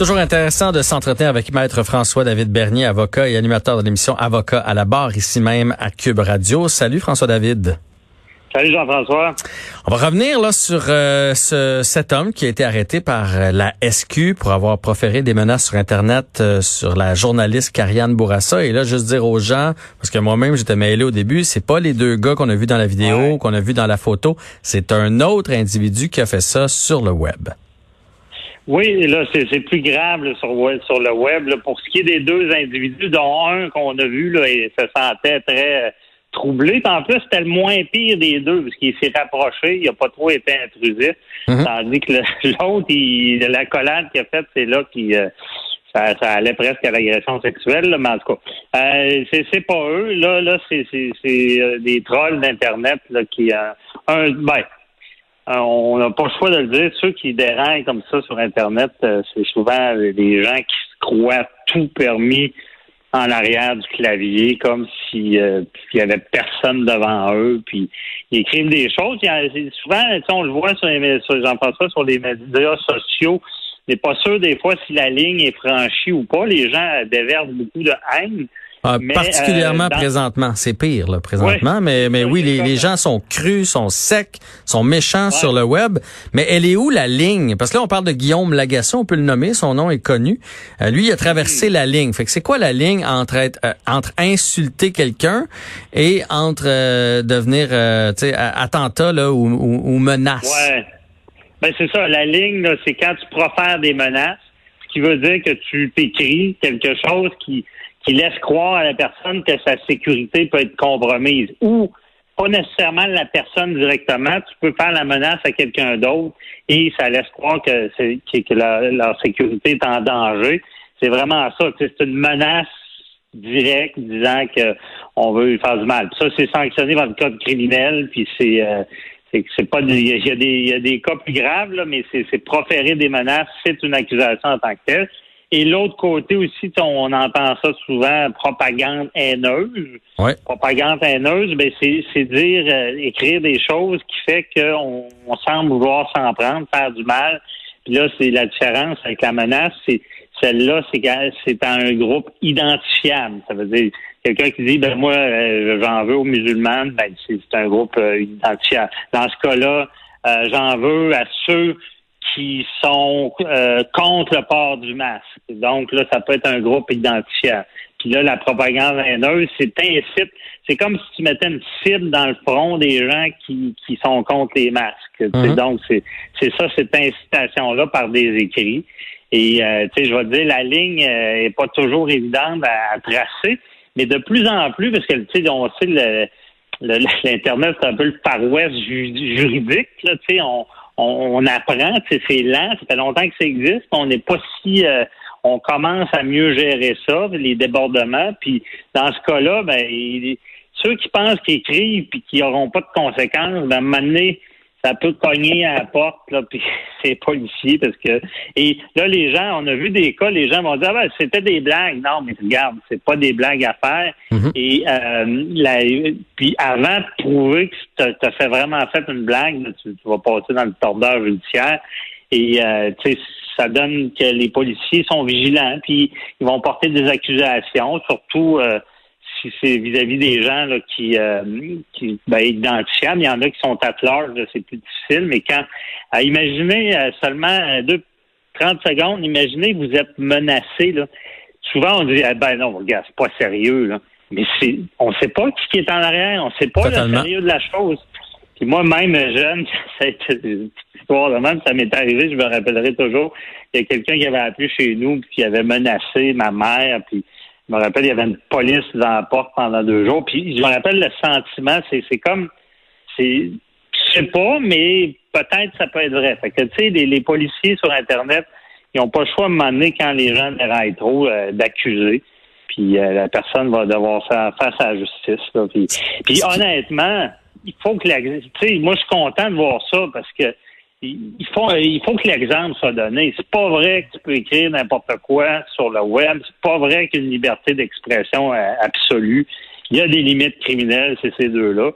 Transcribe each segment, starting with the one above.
Toujours intéressant de s'entretenir avec Maître François-David Bernier, avocat et animateur de l'émission Avocat à la barre, ici même à Cube Radio. Salut François-David. Salut Jean-François. On va revenir là sur euh, ce, cet homme qui a été arrêté par euh, la SQ pour avoir proféré des menaces sur Internet euh, sur la journaliste Karianne Bourassa. Et là, juste dire aux gens, parce que moi-même j'étais mêlé au début, c'est pas les deux gars qu'on a vus dans la vidéo, Ouais. qu'on a vu dans la photo, c'est un autre individu qui a fait ça sur le web. Oui, là, c'est plus grave là, sur, sur le web. là. Pour ce qui est des deux individus, dont un qu'on a vu, là, il se sentait très euh, troublé. En plus, c'était le moins pire des deux, parce qu'il s'est rapproché, il n'a pas trop été intrusif. Mhm. Tandis que l'autre, il- la collade qu'il a faite, c'est là qui ça, ça allait presque à l'agression sexuelle, là, mais en tout cas, euh, c'est pas eux. Là, là, c'est euh, des trolls d'internet qui euh, un ben euh, on n'a pas le choix de le dire. Ceux qui dérangent comme ça sur Internet, euh, c'est souvent des gens qui se croient tout permis en arrière du clavier, comme si euh, il y avait personne devant eux, puis ils écrivent des choses. Souvent, on le voit sur, les, sur Jean-François, sur les médias sociaux, on n'est pas sûr des fois si la ligne est franchie ou pas. Les gens déversent beaucoup de haine. Ah, Mais, particulièrement euh, dans- présentement, c'est pire là, présentement, mais mais oui, les, les gens sont crus, sont secs, sont méchants sur le web. Mais elle est où la ligne? Parce que là, on parle de Guillaume Lagasson, on peut le nommer, son nom est connu. Euh, lui, il a traversé Hmm. la ligne. Fait que c'est quoi la ligne entre être, euh, entre insulter quelqu'un et entre euh, devenir, euh, attentat là ou, ou, ou menace? Ouais. Ben c'est ça. La ligne, c'est quand tu profères des menaces, ce qui veut dire que tu t'écris quelque chose qui, qui laisse croire à la personne que sa sécurité peut être compromise. Ou pas nécessairement la personne directement, tu peux faire la menace à quelqu'un d'autre et ça laisse croire que, que, la- leur sécurité est en danger. C'est vraiment ça. C'est une menace directe disant que on veut faire du mal. Puis ça, c'est sanctionné dans le code criminel, puis c'est euh, c'est pas il y a des il y a des cas plus graves là, mais c'est proférer des menaces, c'est une accusation en tant que telle. Et l'autre côté aussi, on entend ça souvent, propagande haineuse. Ouais. Propagande haineuse, ben c'est dire euh, écrire des choses qui fait qu'on on semble vouloir s'en prendre, faire du mal. Puis là, c'est la différence avec la menace, c'est celle-là, c'est qu'elle- c'est un groupe identifiable. Ça veut dire quelqu'un qui dit ben moi euh, j'en veux aux musulmanes, ben c'est c'est un groupe euh, identifiable. Dans ce cas-là, euh, j'en veux à ceux qui sont euh, contre le port du masque. Donc là, ça peut être un groupe identifiable. Puis là, la propagande haineuse, c'est incite. C'est comme si tu mettais une cible dans le front des gens qui, qui sont contre les masques. Mhm. Donc, c'est c'est ça, cette incitation-là par des écrits. Et euh, tu sais, je vais te dire, la ligne euh, est pas toujours évidente à, à tracer, mais de plus en plus, parce que tu sais, on sait le le- l'Internet, c'est un peu le Far West ju- juridique. Là, tu sais, on, on, on apprend, c'est lent, ça fait longtemps que ça existe. On n'est pas si... euh, on commence à mieux gérer ça, les débordements. Puis dans ce cas-là, ben, ceux qui pensent qu'ils écrivent puis qui n'auront pas de conséquences, ben, à ça peut cogner à la porte, là, puis c'est policier parce que et là les gens, on a vu des cas, les gens vont dire ah ben, c'était des blagues. Non, mais regarde, c'est pas des blagues à faire. Mhm. Et euh, la, puis avant de prouver que tu as fait vraiment fait une blague, là, tu, tu vas passer dans le tordeur judiciaire. Et euh, tu sais, ça donne que les policiers sont vigilants, puis ils vont porter des accusations, surtout euh, si c'est vis-à-vis des gens là, qui, euh, qui ben, identifiables. Il y en a qui sont at large, c'est plus difficile, mais quand à imaginer euh, seulement euh, deux 30 secondes, imaginez vous êtes menacé. Là. Souvent on dit ah, ben non, regarde, c'est pas sérieux, là. Mais c'est on sait pas qui est en arrière, on sait pas Totalement. le sérieux de la chose. Puis moi-même, jeune, ça a été une petite histoire de même, ça m'est arrivé, je me rappellerai toujours. Il y a quelqu'un qui avait appelé chez nous puis qui avait menacé ma mère, puis je me rappelle, il y avait une police dans la porte pendant deux jours. Puis je me rappelle le sentiment, c'est, c'est comme c'est je sais pas, mais peut-être ça peut être vrai. Fait que tu sais, les, les policiers sur Internet, ils n'ont pas le choix à un moment donné, quand les gens déraillent trop, euh, d'accuser. Puis euh, la personne va devoir faire face à la justice. Là. Puis, puis honnêtement, il faut que la, tu sais, moi je suis content de voir ça parce que il faut, il faut que l'exemple soit donné. C'est pas vrai que tu peux écrire n'importe quoi sur le web. C'est pas vrai qu'il y a une liberté d'expression euh, absolue. Il y a des limites criminelles, c'est ces deux-là.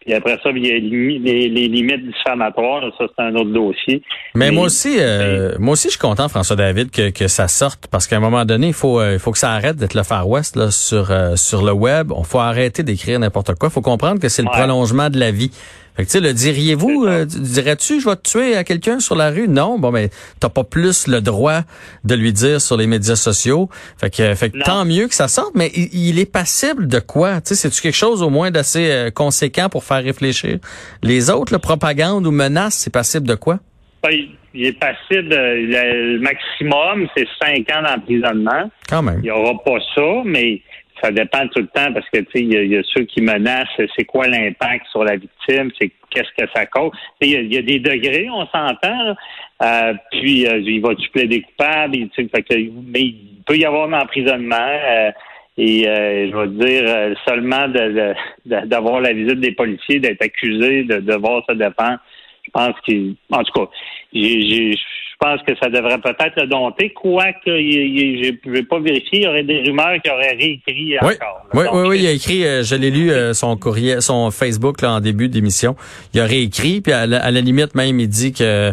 Puis après ça, il y a les, limites diffamatoires. Ça, c'est un autre dossier. Mais, moi aussi, euh, moi aussi, je suis content, François David, que, que ça sorte parce qu'à un moment donné, il faut, euh, il faut que ça arrête d'être le Far West là, sur, sur le web. On faut arrêter d'écrire n'importe quoi. Il faut comprendre que c'est le prolongement de la vie. Fait que, tu sais, le diriez-vous, euh, dirais-tu, je vais tuer à quelqu'un sur la rue? Non, bon, mais t'as pas plus le droit de lui dire sur les médias sociaux. Fait que, fait tant mieux que ça sorte, mais il, est passible de quoi? Tu sais, c'est-tu quelque chose au moins d'assez euh, conséquent pour faire réfléchir? Les autres, le propagande ou menace, c'est passible de quoi? Ben, il est passible, euh, le, maximum, c'est cinq ans d'emprisonnement. Quand même. Il n'y aura pas ça, mais ça dépend tout le temps parce que tu sais, il y, a ceux qui menacent, c'est quoi l'impact sur la victime, c'est qu'est-ce que ça cause. Il y, a des degrés, on s'entend. Euh, puis euh, il va tu plaider coupable, fait que, mais il peut y avoir un emprisonnement. Euh, et je vais dire seulement d'avoir la visite des policiers, d'être accusé, de devoir se défendre. Je pense qu'il, en tout cas, j'ai pense que ça devrait peut-être le dompter, quoique je ne vais pas vérifier, il y aurait des rumeurs qu'il aurait réécrit oui. encore. Oui, oui, oui, il a écrit, euh, je l'ai lu, euh, son courrier, son Facebook là, en début d'émission. Il a réécrit, puis à la, limite même, il dit que euh,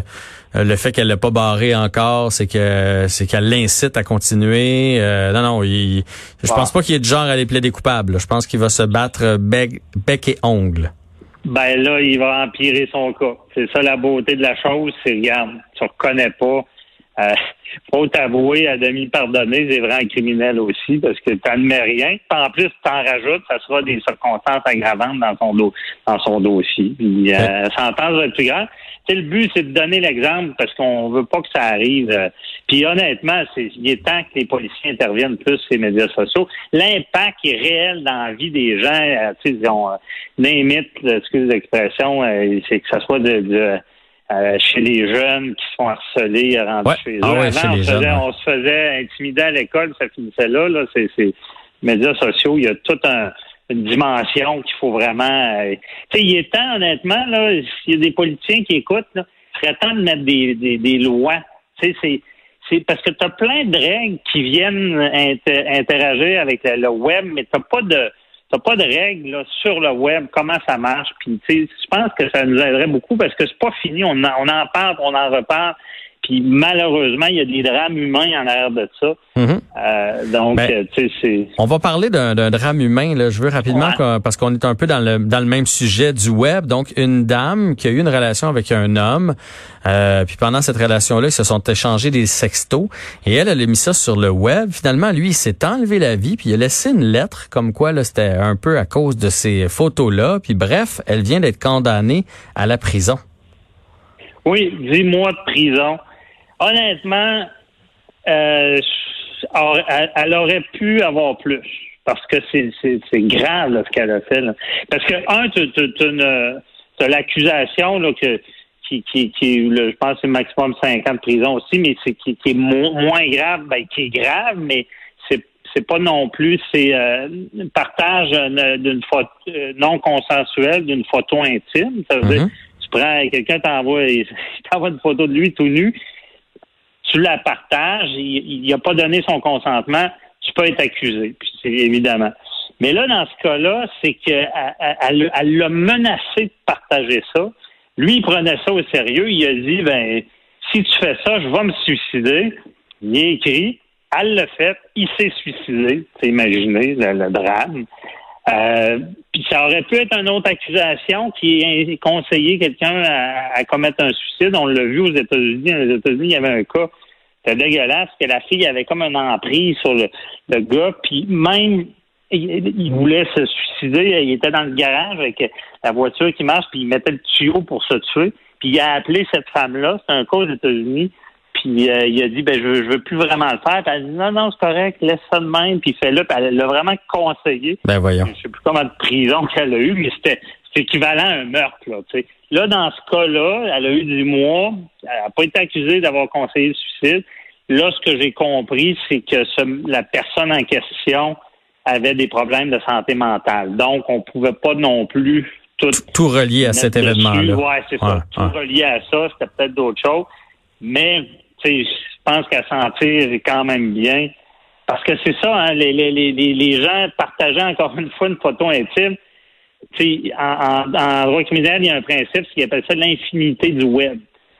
le fait qu'elle l'a pas barré encore, c'est que c'est qu'elle l'incite à continuer. non, non, il, je pense pas qu'il est du genre à les plaider coupables. Je pense qu'il va se battre bec, bec et ongle ben là, il va empirer son cas. C'est ça la beauté de la chose, c'est regarde, tu reconnais pas. Euh, faut t'avouer à demi pardonner, c'est vraiment criminel aussi, parce que tu n'admets rien. En plus, tu en rajoutes, ça sera des circonstances aggravantes dans son dans son dossier. Puis euh, sentence va être plus grave le but, c'est de donner l'exemple parce qu'on veut pas que ça arrive. Euh, puis honnêtement, c'est, il est temps que les policiers interviennent plus sur les médias sociaux. L'impact est réel dans la vie des gens. Euh, tu sais, on limite, excuse l'expression, euh, c'est que ça soit de, chez les jeunes qui se font harceler rendus chez eux. Ah Avant, on, se faisait, on, se faisait, intimider à l'école, ça finissait là. là c'est, c'est médias sociaux, il y a tout un une dimension qu'il faut vraiment. Euh, tu sais, il est temps, honnêtement, là, s'il y a des politiciens qui écoutent, là, il serait temps de mettre des, des, des lois. Tu sais, c'est. C'est parce que tu as plein de règles qui viennent interagir avec le, web, mais tu pas de t'as pas de règles là, sur le web, comment ça marche. Puis, je pense que ça nous aiderait beaucoup parce que c'est pas fini. On en, on en parle, on en reparle. Puis malheureusement, il y a des drames humains en arrière de ça. Mhm. euh, donc, ben, tu sais, c'est. On va parler d'un drame humain. Là. Je veux rapidement parce qu'on est un peu dans le dans le même sujet du web. Donc, une dame qui a eu une relation avec un homme. Euh, puis pendant cette relation-là, ils se sont échangés des sextos. Et elle, elle a mis ça sur le web. Finalement, lui, il s'est enlevé la vie. Puis il a laissé une lettre comme quoi là, c'était un peu à cause de ces photos-là. Puis bref, elle vient d'être condamnée à la prison. Oui, dix mois de prison honnêtement, euh, elle, aurait pu avoir plus. Parce que c'est, grave ce qu'elle a fait. Parce que, un, tu as l'accusation que qui, qui, qui je pense que c'est maximum 5 ans de prison aussi, mais c'est qui, est moins grave, ben, qui est grave, mais c'est c'est pas non plus c'est euh, partage d'une photo euh, non consensuelle d'une photo intime. Ça veut dire, mm-hmm. tu prends quelqu'un t'envoie t'envoie une photo de lui tout nu, tu la partages, il n'a pas donné son consentement, tu peux être accusé, puis c'est évidemment. Mais là, dans ce cas-là, c'est qu'elle l'a menacé de partager ça. Lui, il prenait ça au sérieux. Il a dit, ben, si tu fais ça, je vais me suicider. Il a écrit, elle l'a fait, il s'est suicidé. C'est imaginé le, drame. Euh, puis ça aurait pu être une autre accusation qui est conseillé quelqu'un à, commettre un suicide. On l'a vu aux États-Unis. Aux États-Unis, il y avait un cas, c'était dégueulasse, que la fille avait comme une emprise sur le, gars, puis même il, voulait se suicider, il était dans le garage avec la voiture qui marche, puis il mettait le tuyau pour se tuer. Puis il a appelé cette femme-là, c'est un cas aux États-Unis, puis euh, il a dit ben je, je veux plus vraiment le faire. Puis elle a dit non, non, c'est correct, laisse ça de même, puis fais-le. Puis elle l'a vraiment conseillé. Ben voyons. Je sais plus combien de prison qu'elle a eu, mais c'était équivalent à un meurtre, là, tu sais. Là, dans ce cas-là, elle a eu du mois, elle n'a pas été accusée d'avoir conseillé le suicide. Là, ce que j'ai compris, c'est que la personne en question avait des problèmes de santé mentale. Donc, on pouvait pas non plus tout, tout relier à cet événement-là. Oui, c'est ça. Tout relié à ça, c'était peut-être d'autres choses. Mais, je pense qu'à sentir quand même bien. Parce que c'est ça, hein, les, les, les, les gens partageant encore une fois une photo intime. En, en, en droit criminel, il y a un principe qui appelle ça l'infinité du web.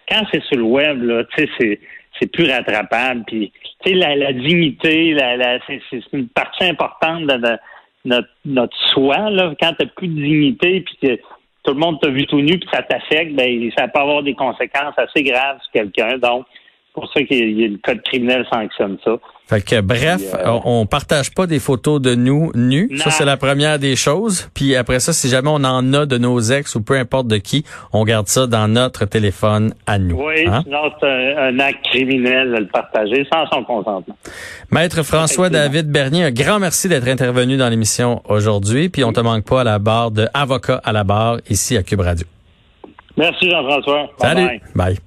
Quand c'est sur le web, là, c'est c'est plus rattrapable. Puis, la, la, dignité, la, la c'est une partie importante de, notre, notre soi. Là. Quand tu plus de dignité, puis que tout le monde t'a vu tout nu, puis ça t'affecte, ben ça peut avoir des conséquences assez graves sur quelqu'un. Donc, c'est pour ça que le code criminel sanctionne ça. Fait que bref, euh, on partage pas des photos de nous nus. Ça c'est la première des choses. Puis après ça, si jamais on en a de nos ex ou peu importe de qui, on garde ça dans notre téléphone à nous. Oui, hein? c'est un, acte criminel de le partager sans son consentement. Maître François David Bernier, un grand merci d'être intervenu dans l'émission aujourd'hui. Puis on te manque pas à la barre de avocat à la barre ici à Cube Radio. Merci Jean-François. Salut. bye.